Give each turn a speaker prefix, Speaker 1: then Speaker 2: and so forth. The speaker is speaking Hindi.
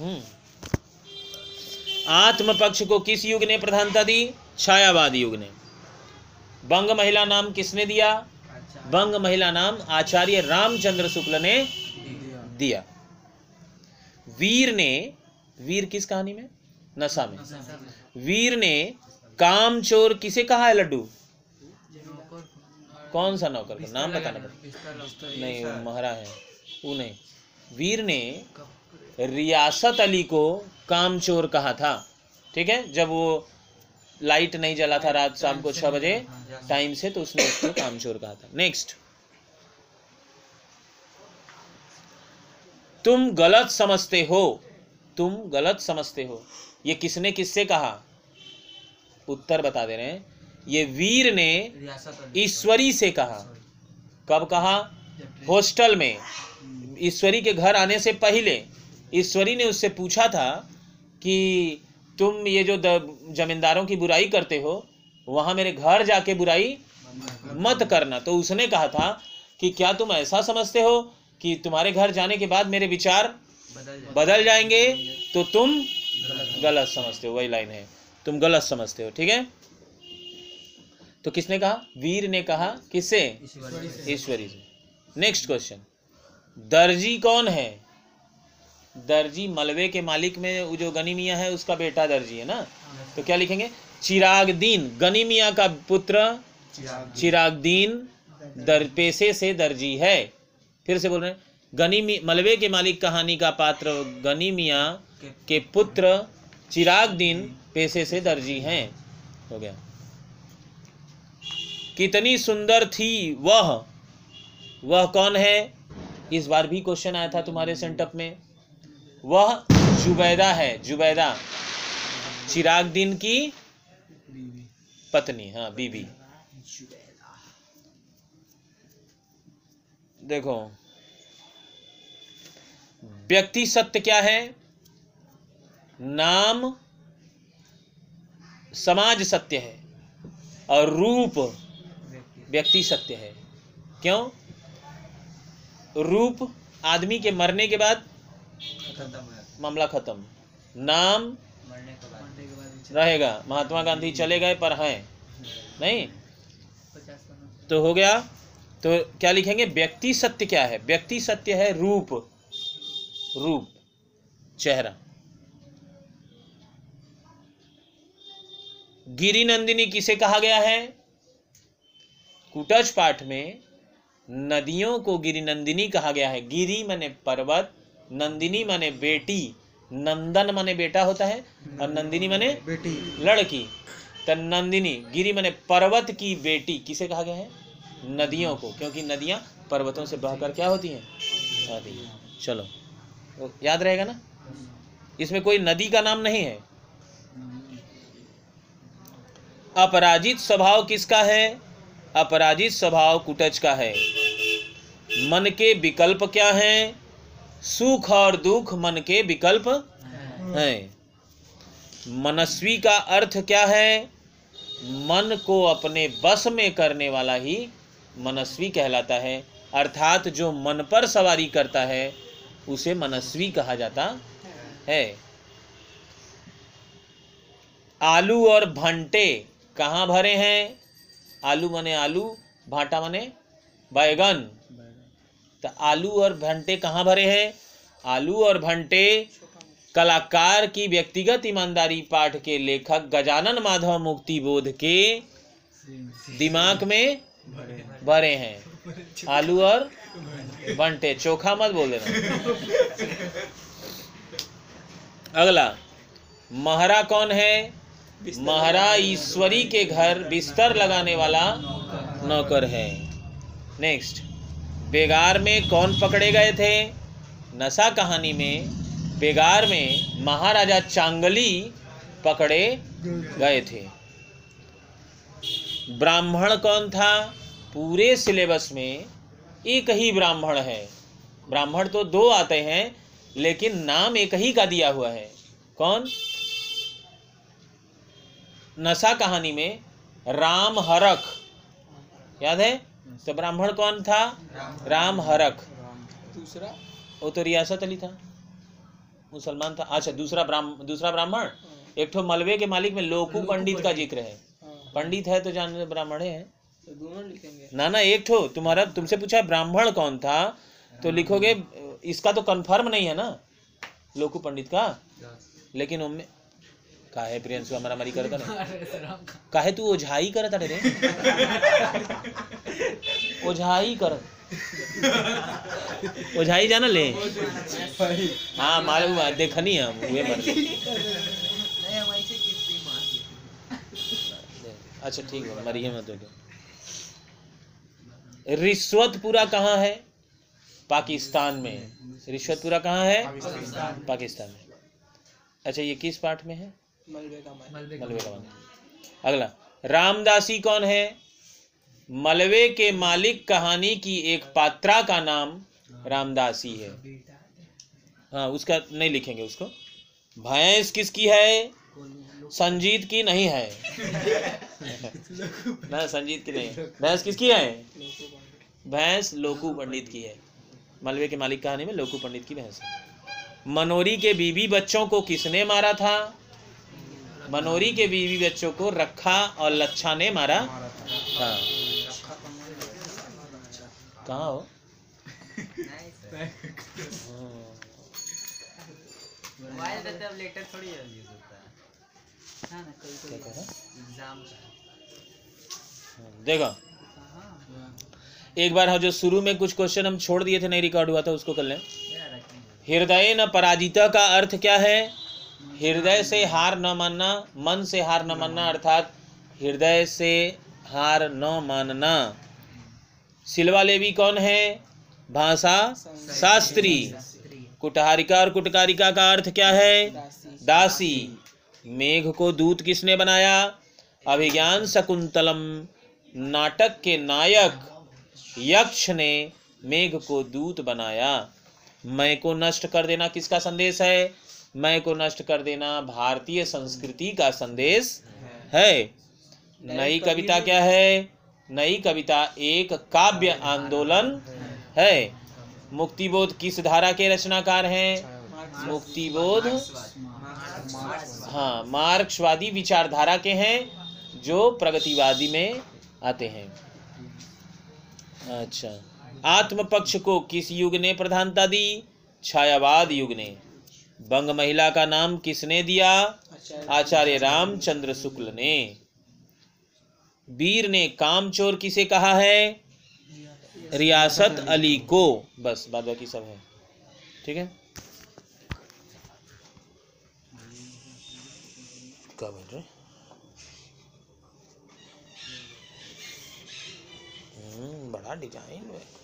Speaker 1: हम्म। आत्म पक्ष को किस युग ने प्रधानता दी? छायावाद युग ने। बंग महिला नाम किसने दिया? बंग महिला नाम आचार्य रामचंद्र शुक्ल ने दिया। वीर ने वीर किस कहानी में? नशा में। वीर ने काम चोर किसे कहा है लड्डू? कौन सा नौकर? का नाम बताना पड़ेगा। नहीं महरा है। वो नहीं। वीर ने रियासत अली को कामचोर कहा था। ठीक है? जब वो लाइट नहीं जला था रात शाम को छह बजे टाइम से तो उसने उसको काम चोर कहा था। नेक्स्ट तुम गलत समझते हो। तुम गलत समझते हो। ये किसने किससे कहा? उत्तर बता दे रहे हैं। ये वीर ने ईश्वरी से कहा। कब कहा? हॉस्टल में। ईश्वरी के घर आने से पहले। ईश्वरी ने उससे पूछा था कि तुम ये जो जमींदारों की बुराई करते हो वहाँ मेरे घर जाके बुराई मत करना। तो उसने कहा था कि क्या तुम ऐसा समझते हो कि तुम्हारे घर जाने के बाद मेरे विचार बदल जाएँगे? तो तुम गलत समझते हो वही लाइन है। तुम गलत समझते हो ठीक है? तो किसने कहा? वीर ने कहा किससे? ईश्वरी से। नेक्स्ट क्वेश्चन दर्जी कौन है? दर्जी मलबे के मालिक में वो जो गनी मियाँ है उसका बेटा दर्जी है ना? तो क्या लिखेंगे? चिराग दीन गनी मियाँ का पुत्र चिराग दीन दर पेशे से दर्जी है। फिर से बोल रहे हैं गनी मलबे के मालिक कहानी का पात्र गनी मियाँ के पुत्र चिराग दीन पेशे से दर्जी हैं। हो गया। कितनी सुंदर थी वह। वह कौन है? इस बार भी क्वेश्चन आया था तुम्हारे सेंटअप में। वह जुबैदा है, जुबैदा। चिराग दिन की पत्नी हाँ बीबी देखो, व्यक्ति सत्य क्या है? नाम समाज सत्य है और रूप व्यक्ति सत्य है। क्यों? रूप आदमी के मरने के बाद मामला खत्म। नाम रहेगा। महात्मा गांधी चले गए पर हैं। नहीं? तो हो गया। तो क्या लिखेंगे? व्यक्ति सत्य क्या है? व्यक्ति सत्य है रूप। रूप। चेहरा। गिरी नंदिनी किसे कहा गया है? कुटज पाठ में नदियों को गिरी नंदिनी कहा गया है। गिरी माने पर्वत नंदिनी माने बेटी नंदन माने बेटा होता है और नंदिनी माने
Speaker 2: बेटी।
Speaker 1: लड़की। तो नंदिनी गिरी माने पर्वत की बेटी किसे कहा गया है? नदियों को क्योंकि नदियाँ पर्वतों से बहकर क्या होती हैं? आती हैं। चलो याद रहेगा ना? इसमें कोई नदी का नाम नहीं है। अपराजित स्वभाव किसका है? अपराजित स्वभाव कुटज का है। मन के विकल्प क्या हैं? सुख और दुख मन के विकल्प हैं। मनस्वी का अर्थ क्या है? मन को अपने बस में करने वाला ही मनस्वी कहलाता है। अर्थात जो मन पर सवारी करता है, उसे मनस्वी कहा जाता है। आलू और भंटे कहाँ भरे हैं? आलू मने आलू, भाटा मने बैगन। तो आलू और भंटे कहाँ भरे हैं? आलू और भंटे कलाकार की व्यक्तिगत ईमानदारी पाठ के लेखक गजानन माधव मुक्ति बोध के दिमाग में भरे हैं। आलू और भंटे, चोखा मत बोल देना। अगला, महरा कौन है? महरा ईश्वरी के घर बिस्तर लगाने वाला नौकर है। नेक्स्ट बेगार में कौन पकड़े गए थे? नशा कहानी में बेगार में महाराजा चांगली पकड़े गए थे। ब्राह्मण कौन था? पूरे सिलेबस में एक ही ब्राह्मण है। ब्राह्मण तो दो आते हैं, लेकिन नाम एक ही का दिया हुआ है। कौन? नशा कहानी में राम हरख। याद है? तो ब्राह्मण कौन था? राम हरख
Speaker 2: दूसरा?
Speaker 1: वो तो रियासत अली था। मुसलमान था। अच्छा दूसरा ब्राह्मण दूसरा ब्राह्मण? एक ठो मलबे के मालिक में लोकू पंडित का ज़िक्र है।
Speaker 2: हाँ।
Speaker 1: पंडित है तो जान ब्राह्मण है।
Speaker 2: तो दोनों
Speaker 1: ना ना एक ठो तुम्हारा तुमसे पूछा है ब्राह्मण कौन था तो लिखोगे इसका तो कंफर्म नहीं है ना लोकू पंडित का? लेकिन उनमें काहे प्रियंशु हमारा मरी करता ना। काहे तू ओझाई करता रे? ओझाई कर ओझाई जाना ले। हाँ मालूम है देखनी है हम हुए मर अच्छा ठीक है मरिए मत हो रिश्वतपुरा कहाँ है? पाकिस्तान में। रिश्वतपुरा कहाँ है? पाकिस्तान। में। अच्छा ये किस पार्ट में है?
Speaker 2: मलबे का
Speaker 1: मलबे का अगला रामदासी कौन है? मलबे के मालिक कहानी की एक पात्रा का नाम रामदासी है। हाँ उसका नहीं लिखेंगे उसको। भैंस किसकी है? संजीत की नहीं है। ना संजीत की नहीं है। भैंस किसकी है? भैंस लोकू पंडित की है। मलबे के मालिक कहानी में लोकू पंडित की भैंस है। मनोरी के बीबी बच्चों को किसने मारा था? मनोरी के बीवी बच्चों को रखा और लच्छा ने मारा। था। कहाँ हो?
Speaker 3: मोबाइल है अब लेटर थोड़ी यूज़ होता है। हाँ ना कोई कोई एग्ज़ाम
Speaker 1: देखो। एक बार हम जो शुरू में कुछ क्वेश्चन हम छोड़ दिए थे नहीं रिकॉर्ड हुआ था उसको कर लें। हृदय न पराजिता का अर्थ क्या है? हृदय से हार न मानना मन से हार न मानना अर्थात हृदय से हार न मानना। सिलवा लेवी कौन है? भाषा शास्त्री। कुटहारिका और कुटकारिका का अर्थ क्या है?
Speaker 2: दासी।
Speaker 1: मेघ को दूत किसने बनाया? अभिज्ञान शकुंतलम। नाटक के नायक यक्ष ने मेघ को दूत बनाया। मैं को नष्ट कर देना किसका संदेश है? मैं को नष्ट कर देना भारतीय संस्कृति का संदेश है। नई कविता क्या है? नई कविता, एक काव्य आंदोलन है। मुक्तिबोध किस धारा के रचनाकार हैं? मुक्तिबोध हाँ मार्क्सवादी विचारधारा के हैं, जो प्रगतिवादी में आते हैं। अच्छा। आत्म पक्ष को किस युग ने प्रधानता दी? छायावाद युग ने। बंग महिला का नाम किसने दिया? आचार्य रामचंद्र शुक्ल ने। वीर ने कामचोर किसे कहा है? रियासत अली को। बस बाद बाकी सब है। ठीक है? हम्म, बड़ा डिज़ाइन है।